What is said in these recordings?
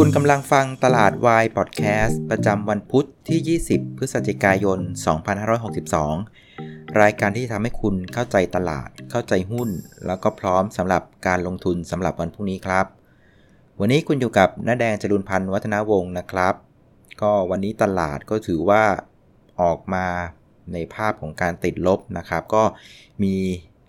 คุณกำลังฟังตลาดวายพอดแคสต์ประจำวันพุทธที่ 20 พฤศจิกายน 2562 รายการที่ทำให้คุณเข้าใจตลาด เข้าใจหุ้น แล้วก็พร้อมสำหรับการลงทุนสำหรับวันพรุ่งนี้ครับ วันนี้คุณอยู่กับน้าแดงจรุนพันธ์วัฒนาวงศ์นะครับ ก็วันนี้ตลาดก็ถือว่าออกมาในภาพของการติดลบนะครับ ก็มี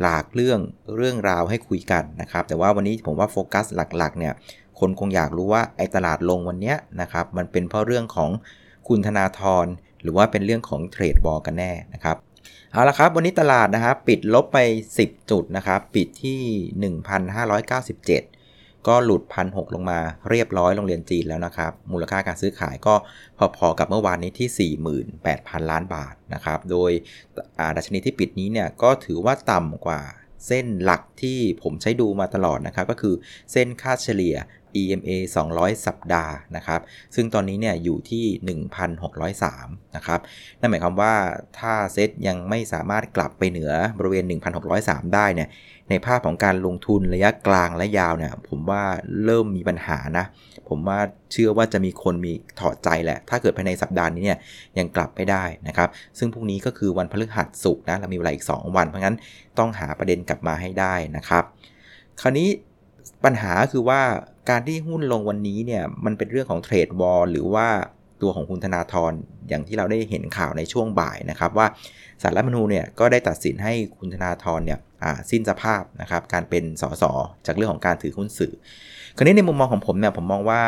หลากเรื่องเรื่องราวให้คุยกันนะครับ แต่ว่าวันนี้ผมว่าโฟกัสหลักๆเนี่ย คนคงอยากรู้ว่าไอ้ตลาดลงวันนี้นะครับมันเป็นเพราะเรื่องของคุณธนาธรหรือว่าเป็นเรื่องของเทรดบอลกันแน่นะครับเอาละครับวันนี้ตลาดนะครับปิดลบไป 10 จุดนะครับปิดที่ 1,597 ก็หลุดพันหลงมาเรียบร้อยโรงเรียนจีนแล้วนะครับ มูลค่าการซื้อขายก็พอๆกับเมื่อวานนี้ที่ 48,000 ล้านบาทนะครับโดยดัชนีที่ปิดนี้เนี่ยก็ถือว่าต่ำกว่าเส้นหลักที่ผมใช้ดูมาตลอดนะครับ ก็คือเส้นค่าเฉลี่ย EMA 200 สัปดาห์นะครับ ซึ่งตอนนี้เนี่ยอยู่ที่ 1,603 นะครับ นั่นหมายความว่าถ้าเซ็ตยังไม่สามารถกลับไปเหนือบริเวณ 1,603 ได้เนี่ย ในภาพของการลงทุนระยะกลางและยาวเนี่ย ผมว่าเริ่มมีปัญหานะ ผมว่าเชื่อว่าจะมีคนมีถอดใจแหละ ถ้าเกิดภายในสัปดาห์นี้เนี่ยยังกลับไม่ได้นะครับ ซึ่งพรุ่งนี้ก็คือวันพฤหัสสุกนะ เรามีเวลาอีก 2 วัน เพราะงั้นต้องหาประเด็นกลับมาให้ได้นะครับ คราวนี้ปัญหาคือว่า การที่หุ้นลงวันนี้เนี่ยมันเป็นเรื่องของเทรดวอลหรือว่าตัวของคุณธนาธรอย่างที่เราได้เห็นข่าวในช่วงบ่ายนะครับ ว่าสารรัฐมนูญเนี่ยก็ได้ตัดสินให้คุณธนาธรเนี่ยสิ้นสภาพนะครับการเป็นสสจากเรื่องของการถือหุ้นสื่อ คราวนี้ในมุมมองของผมเนี่ยผมมองว่า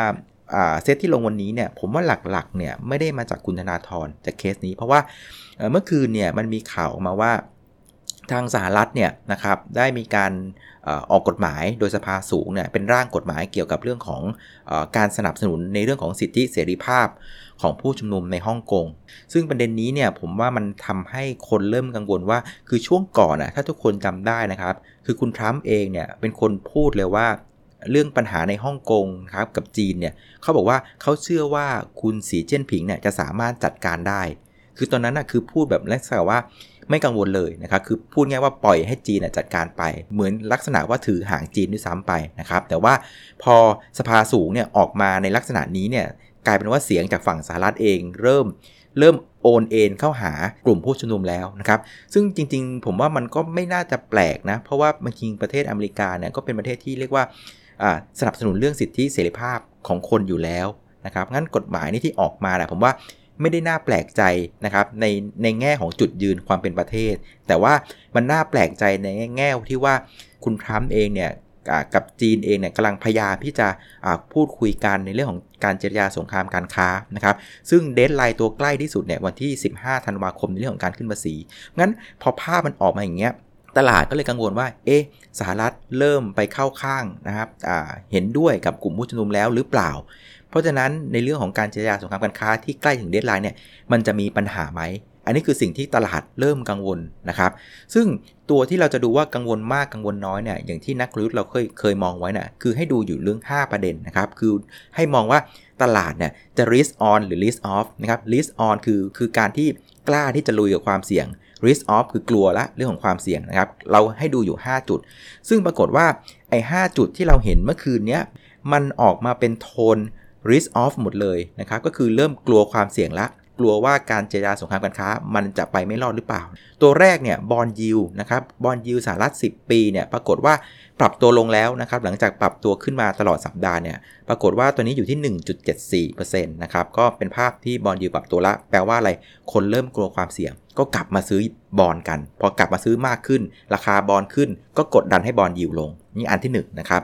เซตที่ลงวันนี้เนี่ยผมว่าหลักๆเนี่ยไม่ได้มาจากคุณธนาธรจากเคสนี้ เพราะว่าเมื่อคืนเนี่ยมันมีข่าวออกมาว่า ทางสหรัฐเนี่ยนะครับได้มีการออกกฎหมายโดยสภาสูงเนี่ยเป็นร่างกฎหมายเกี่ยวกับเรื่องของอการสนับสนุนในเรื่องของสิทธิเสรีภาพของผู้ชุมนุมในฮ่องกง ซึ่งประเด็นนี้เนี่ยผมว่ามันทำให้คนเริ่มกังวลว่า คือช่วงก่อนนะถ้าทุกคนจำได้นะครับ คือคุณทรัมป์เองเนี่ยเป็นคนพูดเลยว่าเรื่องปัญหาในฮ่องกงครับกับจีนเนี่ยเขาบอกว่าเขาเชื่อว่าคุณสีเจิ้นผิงเนี่ยจะสามารถจัดการได้ คือตอนนั้นนะคือพูดแบบลักษณะว่า ไม่กังวลเลยนะครับคือพูดง่ายว่าปล่อยให้จีนจัดการไป เหมือนลักษณะว่าถือหางจีนด้วยซ้ำไปนะครับแต่ว่าพอสภาสูงเนี่ยออกมาในลักษณะนี้เนี่ยกลายเป็นว่าเสียงจากฝั่งสหรัฐเองเริ่มเริ่มโอนเอ็นเข้าหากลุ่มผู้ชุมนุมแล้วนะครับ ซึ่งจริงๆ ผมว่ามันก็ไม่น่าจะแปลกนะ เพราะว่าบางทีประเทศอเมริกาเนี่ยก็เป็นประเทศที่เรียกว่าสนับสนุนเรื่องสิทธิเสรีภาพของคนอยู่แล้วนะครับ งั้นกฎหมายนี้ที่ออกมาแหละผมว่า ไม่ได้น่าแปลกใจนะครับในในแง่ของจุดยืนความเป็นประเทศ แต่ว่ามันน่าแปลกใจในแง่ที่ว่าคุณทรัมป์เองเนี่ยกับจีนเองเนี่ยกำลังพยายามที่จะพูดคุยกันในเรื่องของการเจรจาสงครามการค้านะครับ ซึ่ง deadline ตัวใกล้ที่สุดเนี่ยวันที่ 15 ธันวาคมในเรื่องของการขึ้นภาษี งั้นพอภาพมันออกมาอย่างเงี้ยตลาดก็เลยกังวลว่า เอ๊ะ สหรัฐเริ่มไปเข้าข้างนะครับเห็นด้วยกับกลุ่มผู้ชุมนุมแล้วหรือเปล่า เพราะฉะนั้นในเรื่องของการเจรจาสงครามการค้าที่ใกล้ถึงเดทไลน์เนี่ยมันจะมีปัญหาไหม อันนี้คือสิ่งที่ตลาดเริ่มกังวลนะครับ ซึ่งตัวที่เราจะดูว่ากังวลมากกังวลน้อยเนี่ยอย่างที่นักลงทุนเราเคยเคยมองไว้นะ่ะคือให้ดูอยู่เรื่อง 5 ประเด็นนะครับ คือให้มองว่าตลาดเนี่ยจะ risk on หรือ risk off นะครับ risk on คือคือการที่กล้าที่จะลุยกับความเสี่ยง risk off คือกลัวละเรื่องของความเสี่ยงนะครับ เราให้ดูอยู่ 5 จุด ซึ่งปรากฏว่าไอ้5จุดที่เราเห็นเมื่อคืนเนี้มันออกมาเป็นโทน risk off หมดเลยนะครับก็คือเริ่มกลัวความเสี่ยงละ กลัวว่าการเจรจาสงครามการค้า มันจะไปไม่รอดหรือเปล่า ตัวแรกเนี่ยบอลยูนะครับบอลยูสหรัฐ 10 ปีเนี่ยปรากฏว่าปรับตัวลงแล้วนะครับหลังจากปรับตัวขึ้นมาตลอดสัปดาห์เนี่ยปรากฏว่าตัวนี้อยู่ที่ 1.74%นะครับก็เป็นภาพที่บอลยูปรับตัวละแปลว่าอะไรคนเริ่มกลัวความเสี่ยง ก็กลับมาซื้อบอลกัน พอกลับมาซื้อมากขึ้น ราคาบอลขึ้น ก็กดดันให้บอลยิวลงนี่อันที่1นนะครับ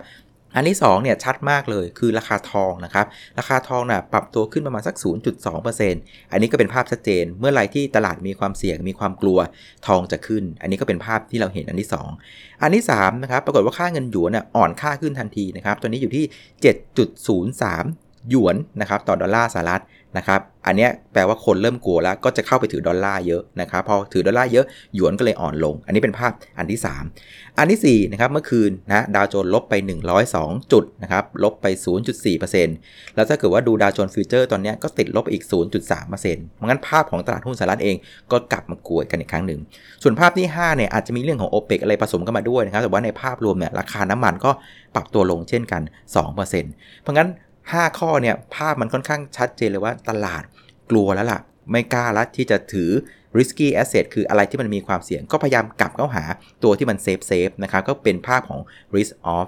อันที่2เนี่ยชัดมากเลยคือราคาทองนะครับ ราคาทองนะ่ะปรับตัวขึ้นประมาณสัก 0.2%อันนี้ก็เป็นภาพชัดเจน เมื่อไรที่ตลาดมีความเสี่ยงมีความกลัวทองจะขึ้น อันนี้ก็เป็นภาพที่เราเห็นอันที่ 2 อันที่3นะครับปรากฏว่าค่าเงินหยวนอ่อนค่าขึ้นทันทีนะครับตอนนี้อยู่ที่ 7.03หยวนนะครับต่อดอลลาร์สหรัฐ นะครับ อันนี้แปลว่าคนเริ่มกลัวแล้วก็จะเข้าไปถือดอลลาร์เยอะนะครับ พอถือดอลลาร์เยอะ หยวนก็เลยอ่อนลง อันนี้เป็นภาพอันที่ 3 อันที่4นะครับ เมื่อคืนนะดาวโจนส์ลบไป 102 จุดนะครับ ลบไป 0.4%แล้วถ้าเกิดว่าดูดาวโจนส์ futures ตอนนี้ก็ติดลบไปอีก 0.3%เพราะงั้นภาพของตลาดหุ้นสหรัฐเองก็กลับมากลัวกันอีกครั้งหนึ่ง ส่วนภาพที่5เนี่ยอาจจะมีเรื่องของ o p e ปอะไรผสมกันมาด้วยนะครับ แต่ว่าในภาพรวมเนี่ยราคาน้ำมันก็ปรับตัวลงเช่นกัน 2%เพราะงั้น 5 ข้อเนี่ยภาพมันค่อนข้างชัดเจนเลยว่าตลาดกลัวแล้วล่ะ ไม่กล้าละที่จะถือ risky asset คืออะไรที่มันมีความเสี่ยงก็พยายามกลับเข้าหาตัวที่มัน safe safe นะครับก็เป็นภาพของ risk off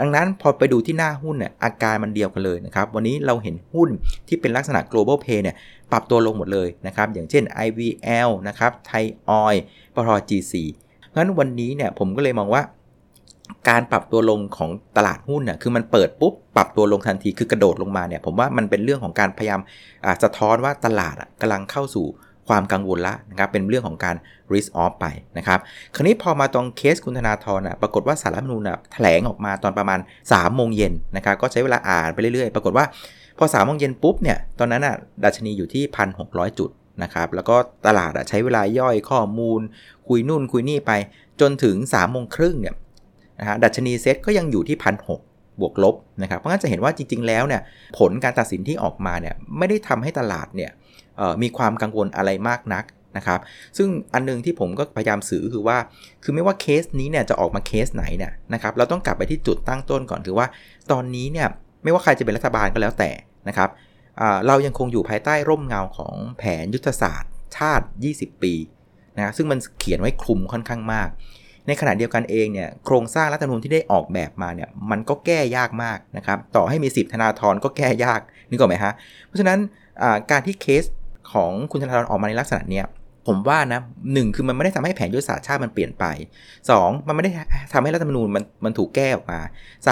ดังนั้นพอไปดูที่หน้าหุ้นเนี่ยอาการมันเดียวกันเลยนะครับ วันนี้เราเห็นหุ้นที่เป็นลักษณะ global play เนี่ยปรับตัวลงหมดเลยนะครับ อย่างเช่น IVL นะครับ Thai Oil ปตท GC งั้นวันนี้เนี่ยผมก็เลยมองว่า การปรับตัวลงของตลาดหุ้นน่ยคือมันเปิดปุ๊บปรับตัวลงทันทีคือกระโดดลงมาเนี่ยผมว่ามันเป็นเรื่องของการพยายามสะท้อนว่าตลาดกำลังเข้าสู่ความกังวลละนะครับเป็นเรื่องของการ risk off ไปนะครับคราวนี้พอมาตรงเคสคุณธนาธรนะปรากฏว่าสารรัฐมนูลนะแถลงออกมาตอนประมาณ3โมงเย็นนะครับก็ใช้เวลาอ่านไปเรื่อยๆ ปรากฏว่าพอ3โมงเย็นปุ๊บเนี่ยตอนนั้นอะดัชนีอยู่ที่ 1,600 จุดนะครับแล้วก็ตลาดใช้เวลาย่อยข้อมูล คุยนู่นคุยนี่ไปจนถึง3โมงครึ่งเนี่ย นะฮะดัชนีเซ็ตก็ยังอยู่ที่1,600บวกลบนะครับเพราะงั้นจะเห็นว่าจริง ๆ แล้วเนี่ยผลการตัดสินที่ออกมาเนี่ยไม่ได้ทำให้ตลาดเนี่ยมีความกังวลอะไรมากนักนะครับซึ่งอันนึงที่ผมก็พยายามสื่อคือว่า คือไม่ว่าเคสนี้เนี่ยจะออกมาเคสไหนเนี่ยนะครับเราต้องกลับไปที่จุดตั้งต้นก่อนคือว่า ตอนนี้เนี่ยไม่ว่าใครจะเป็นรัฐบาลก็แล้วแต่นะครับเรายังคงอยู่ภายใต้ร่มเงาของแผนยุทธศาสตร์ ชาติ 20 ปีนะซึ่งมันเขียนไว้คลุมค่อนข้างมาก ในขณะเดียวกันเองเนี่ยโครงสร้างรัฐธรรมนูญที่ได้ออกแบบมาเนี่ยมันก็แก้ยากมากนะครับต่อให้มีสิบธนาธรก็แก้ยากนึกออกไหมฮะเพราะฉะนั้นการที่เคสของคุณธนาธรออกมาในลักษณะเนี้ยผมว่านะหนึ่งคือมันไม่ได้ทำให้แผนยุทธศาสตร์ชาติมันเปลี่ยนไป 2 มันไม่ได้ทำให้รัฐธรรมนูญมันมันถูกแก้ออกมา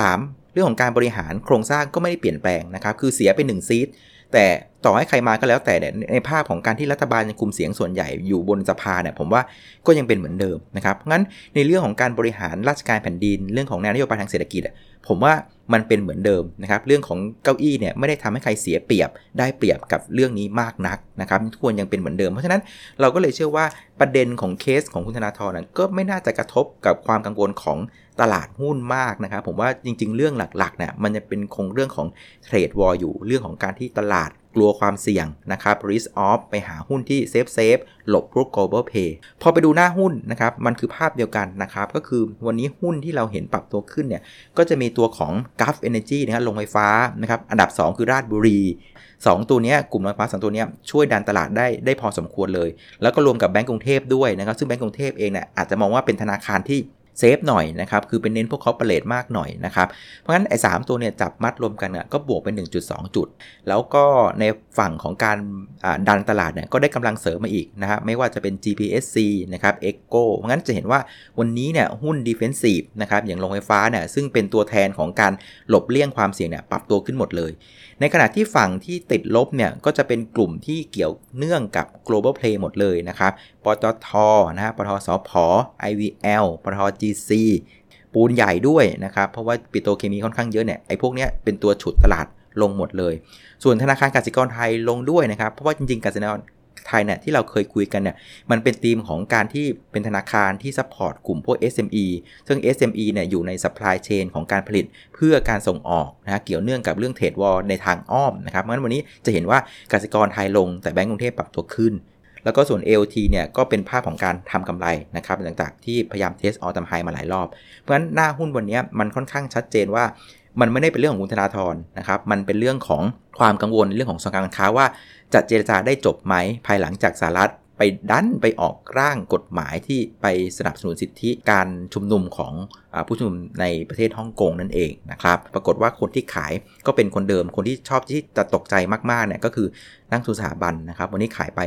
3 เรื่องของการบริหารโครงสร้างก็ไม่ได้เปลี่ยนแปลงนะครับ คือเสียไป1ซีทแต่ ต่อให้ใครมาก็แล้วแต่เนี่ยในภาพของการที่รัฐบาลยังคุมเสียงส่วนใหญ่อยู่บนสภาเนี่ยผมว่าก็ยังเป็นเหมือนเดิมนะครับงั้นในเรื่องของการบริหารราชการแผ่นดิน เรื่องของแนวนโยบายทางเศรษฐกิจผมว่ามันเป็นเหมือนเดิมนะครับเรื่องของเก้าอี้เนี่ยไม่ได้ทำให้ใครเสียเปรียบได้เปรียบกับเรื่องนี้มากนักนะครับทุกคนยังเป็นเหมือนเดิม เพราะฉะนั้นเราก็เลยเชื่อว่าประเด็นของเคสของคุณธนาธรนะก็ไม่น่าจะกระทบกับความกังวลของตลาดหุ้นมากนะครับผมว่าจริง ๆ เรื่องหลักๆเนี่ยมันจะเป็นคงเรื่องของ trade war อยู่เรื่องของการที่ตลาด กลัวความเสี่ยงนะครับ risk off ไปหาหุ้นที่ safe safe หลบพวก global play พอไปดูหน้าหุ้นนะครับ มันคือภาพเดียวกันนะครับ ก็คือวันนี้หุ้นที่เราเห็นปรับตัวขึ้นเนี่ย ก็จะมีตัวของ Gulf Energy นะครับโรงไฟฟ้านะครับ อันดับ 2 คือราชบุรี 2 ตัวนี้กลุ่มไฟฟ้าสองตัวนี้ช่วยดันตลาดได้ได้พอสมควรเลย แล้วก็รวมกับแบงก์กรุงเทพด้วยนะครับ ซึ่งแบงก์กรุงเทพเองเนี่ยอาจจะมองว่าเป็นธนาคารที่ เซฟหน่อยนะครับ คือเป็นเน้นพวกเขาเปรตมากหน่อยนะครับ เพราะฉะนั้นไอ้สตัวเนี่ยจับมัดรวมกันเนี่ยก็บวกเป็น 1.2 จุด แล้วก็ในฝั่งของการดันตลาดเนี่ยก็ได้กำลังเสริมมาอีกนะครับไม่ว่าจะเป็น GPSC นะครับ Echo เพราะงั้นจะเห็นว่าวันนี้เนี่ยหุ้น Defensive นะครับอย่างลงไฟฟ้าเนี่ยซึ่งเป็นตัวแทนของการหลบเลี่ยงความเสี่ยงเนี่ยปรับตัวขึ้นหมดเลยในขณะที่ฝั่งที่ติดลบเนี่ยก็จะเป็นกลุ่มที่เกี่ยวเนื่องกับ global play หมดเลยนะครับ ปตทนะปตทสผ IVL ปตท GC ปูนใหญ่ด้วยนะครับ เพราะว่าปิโตรเคมีค่อนข้างเยอะเนี่ยไอ้พวกนี้เป็นตัวฉุดตลาดลงหมดเลย ส่วนธนาคารกสิกรไทยลงด้วยนะครับ เพราะว่าจริงๆกสิกร ไทยเนี่ยที่เราเคยคุยกันเนี่ยมันเป็นธีมของการที่เป็นธนาคารที่ support กลุ่มพวก SME ซึ่ง SME เนี่ยอยู่ใน supply chain ของการผลิตเพื่อการส่งออกนะเกี่ยวเนื่องกับเรื่อง trade war ในทางอ้อมนะครับเพราะฉะนั้นวันนี้จะเห็นว่ากสิกรไทยลงแต่แบงก์กรุงเทพปรับตัวขึ้นแล้วก็ส่วน AOT เนี่ยก็เป็นภาพของการทำกำไรนะครับหลังจากที่พยายาม test all time high มาหลายรอบ เพราะฉะนั้นหน้าหุ้นวันนี้มันค่อนข้างชัดเจนว่า มันไม่ได้เป็นเรื่องของคุณธนาธรนะครับ มันเป็นเรื่องของความกังวลเรื่องของสงครามการค้าว่าจะเจรจาได้จบไหมภายหลังจากสหรัฐไปดันไปออกร่างกฎหมายที่ไปสนับสนุนสิทธิการชุมนุมของ ผู้ชุมนุมในประเทศฮ่องกงนั่นเองนะครับ ปรากฏว่าคนที่ขายก็เป็นคนเดิม คนที่ชอบที่จะตกใจมากๆเนี่ยก็คือนักทุนสถาบันนะครับ วันนี้ขายไป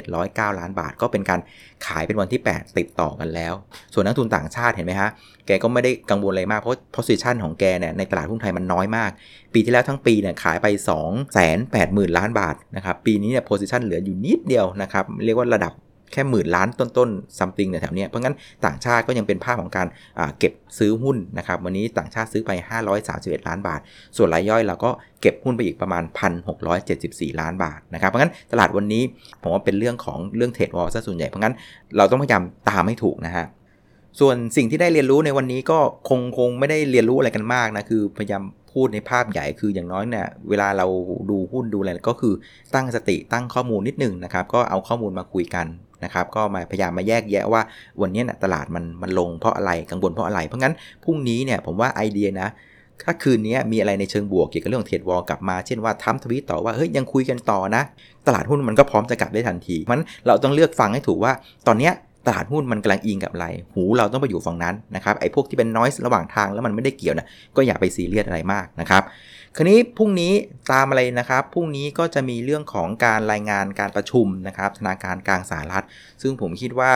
1,709 ล้านบาท ก็เป็นการขายเป็นวันที่ 8 ติดต่อกันแล้ว ส่วนนักทุนต่างชาติเห็นไหมฮะ แกก็ไม่ได้กังวลอะไรมาก เพราะ position ของแกเนี่ยในตลาดหุ้นไทยมันน้อยมาก ปีที่แล้วทั้งปีเนี่ยขายไป 2 8 0 0 0 0 ล้านบาทนะครับ ปีนี้เนี่ย position เหลืออยู่นิดเดียวนะครับ เรียกว่าระดับ แค่หมื่นล้านต้นๆซัมติงในแถวนี้เพราะงั้นต่างชาติก็ยังเป็นภาพของการเก็บซื้อหุ้นนะครับวันนี้ต่างชาติซื้อไป 531 ล้านบาท ส่วนรายย่อยเราก็เก็บหุ้นไปอีกประมาณ 1,674 ล้านบาทนะครับเพราะงั้นตลาดวันนี้ผมว่าเป็นเรื่องของเรื่องเทรดวอลซะส่วนใหญ่เพราะงั้นเราต้องพยายามตามให้ถูกนะฮะส่วนสิ่งที่ได้เรียนรู้ในวันนี้ก็คงคงไม่ได้เรียนรู้อะไรกันมากนะคือพยายามพูดในภาพใหญ่คืออย่างน้อยเนี่ยเวลาเราดูหุ้นดูอะไรก็คือตั้งสติตั้งข้อมูลนิดนึงนะครับ ก็เอาข้อมูลมาคุยกัน นะครับก็มาพยายามมาแยกแยะว่าวันนี้นะตลาดมันมันลงเพราะอะไรกังวลเพราะอะไร เพราะงั้นพรุ่งนี้เนี่ยผมว่าไอเดียนะถ้าคืนนี้มีอะไรในเชิงบวกเกี่ยวกับเรื่องเทรดวอลกลับมา เช่นว่าทัมทวีตต่อว่าเฮ้ยยังคุยกันต่อนะ ตลาดหุ้นมันก็พร้อมจะกลับได้ทันทีมันเราต้องเลือกฟังให้ถูกว่า ตอนเนี้ยตลาดหุ้นมันกำลังอิงกับอะไร หูเราต้องไปอยู่ฝั่งนั้นนะครับไอ้พวกที่เป็น noise ระหว่างทางแล้วมันไม่ได้เกี่ยวนะก็อย่าไปซีเรียสอะไรมากนะครับ คราวนี้พรุ่งนี้ตามอะไรนะครับพรุ่งนี้ก็จะมีเรื่องของการรายงานการประชุมนะครับธนาคารกลางสหรัฐ ซึ่งผมคิดว่า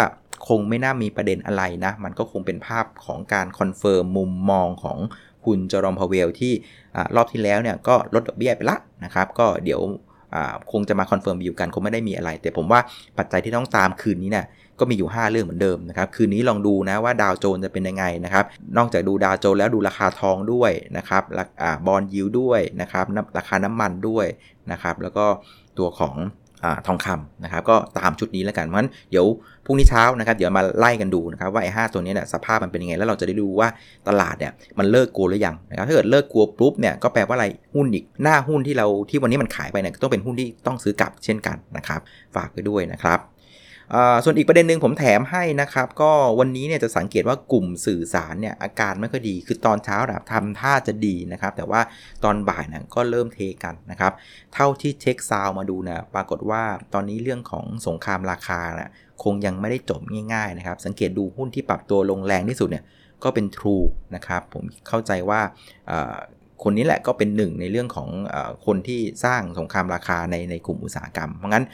คงไม่น่ามีประเด็นอะไรนะ มันก็คงเป็นภาพของการ confirm มุมมองของคุณเจอโรมพาวเวลล์ที่รอบที่แล้วเนี่ยก็ลดดอกเบี้ยไปละนะครับ ก็เดี๋ยว คงจะมา confirm อยู่กันคงไม่ได้มีอะไร แต่ผมว่าปัจจัยที่ต้องตามคืนนี้เนี่ยก็มีอยู่ 5 เรื่องเหมือนเดิมนะครับคืนนี้ลองดูนะว่าดาวโจนจะเป็นยังไงนะครับนอกจากดูดาวโจนแล้วดูราคาทองด้วยนะครับบอลยิวด้วยนะครับราคาน้ำมันด้วยนะครับแล้วก็ตัวของ ทองคำนะครับก็ตามชุดนี้แล้วกันเพราะฉะนั้นเดี๋ยวพรุ่งนี้เช้านะครับเดี๋ยวมาไล่กันดูนะครับว่าไอ้ห้าตัวนี้เนี่ยสภาพมันเป็นยังไง แล้วเราจะได้ดูว่าตลาดเนี่ยมันเลิกกลัวหรือยังนะครับถ้าเกิดเลิกกลัวปุ๊บเนี่ยก็แปลว่าอะไรหุ้นอีกหน้าหุ้นที่เราที่วันนี้มันขายไปเนี่ยต้องเป็นหุ้นที่ต้องซื้อกลับเช่นกันนะครับฝากไปด้วยนะครับ ส่วนอีกประเด็นหนึ่งผมแถมให้นะครับ ก็วันนี้เนี่ยจะสังเกตว่ากลุ่มสื่อสารเนี่ยอาการไม่ค่อยดี คือตอนเช้าแบบทำท่าจะดีนะครับ แต่ว่าตอนบ่ายนี่ยก็เริ่มเทกันนะครับ เท่าที่เช็คซาวมาดูนะปรากฏว่าตอนนี้เรื่องของสงครามราคานะคงยังไม่ได้จบง่ายๆนะครับ สังเกตดูหุ้นที่ปรับตัวลงแรงที่สุดเนี่ยก็เป็น True นะครับ ผมเข้าใจว่าคนนี้แหละก็เป็นหนึ่งในเรื่องของอคนที่สร้างสงครามราคาในในกลุ่มอุตสาหกรรม เพราะงั้น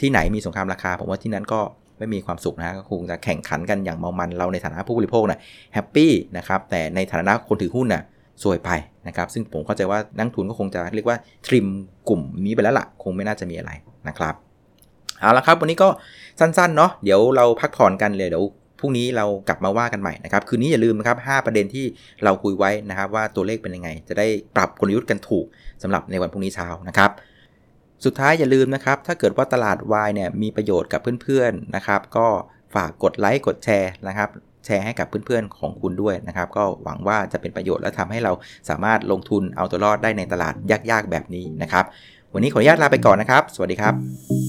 ที่ไหนมีสงครามราคา ผมว่าที่นั้นก็ไม่มีความสุขนะก็คงจะแข่งขันกันอย่างเมามันเราในฐานะผู้บริโภคนะแฮปปี้นะครับแต่ในฐานะคนถือหุ้นนะ่ะสวยไปนะครับซึ่งผมเข้าใจว่านักทุนก็คงจะเรียกว่าทริมกลุ่มนี้ไปแล้วละ่ะ คงไม่น่าจะมีอะไรนะครับเอาละครับวันนี้ก็สั้นๆเนาะเดี๋ยวเราพักผ่อนกันเลยเดี๋ยวพรุ่งนี้เรากลับมาว่ากันใหม่นะครับคืนนี้อย่าลืมนะครับ 5 ประเด็นที่เราคุยไว้นะครับว่าตัวเลขเป็นยังไง จะได้ปรับกลยุทธ์กันถูกสำหรับในวันพรุ่งนี้เช้านะครับ สุดท้ายอย่าลืมนะครับ ถ้าเกิดว่าตลาดวายเนี่ยมีประโยชน์กับเพื่อนๆนะครับ ก็ฝากกดไลค์กดแชร์นะครับ แชร์ให้กับเพื่อนๆของคุณด้วยนะครับ ก็หวังว่าจะเป็นประโยชน์และทำให้เราสามารถลงทุนเอาตัวรอดได้ในตลาดยากๆแบบนี้นะครับ วันนี้ขออนุญาตลาไปก่อนนะครับ สวัสดีครับ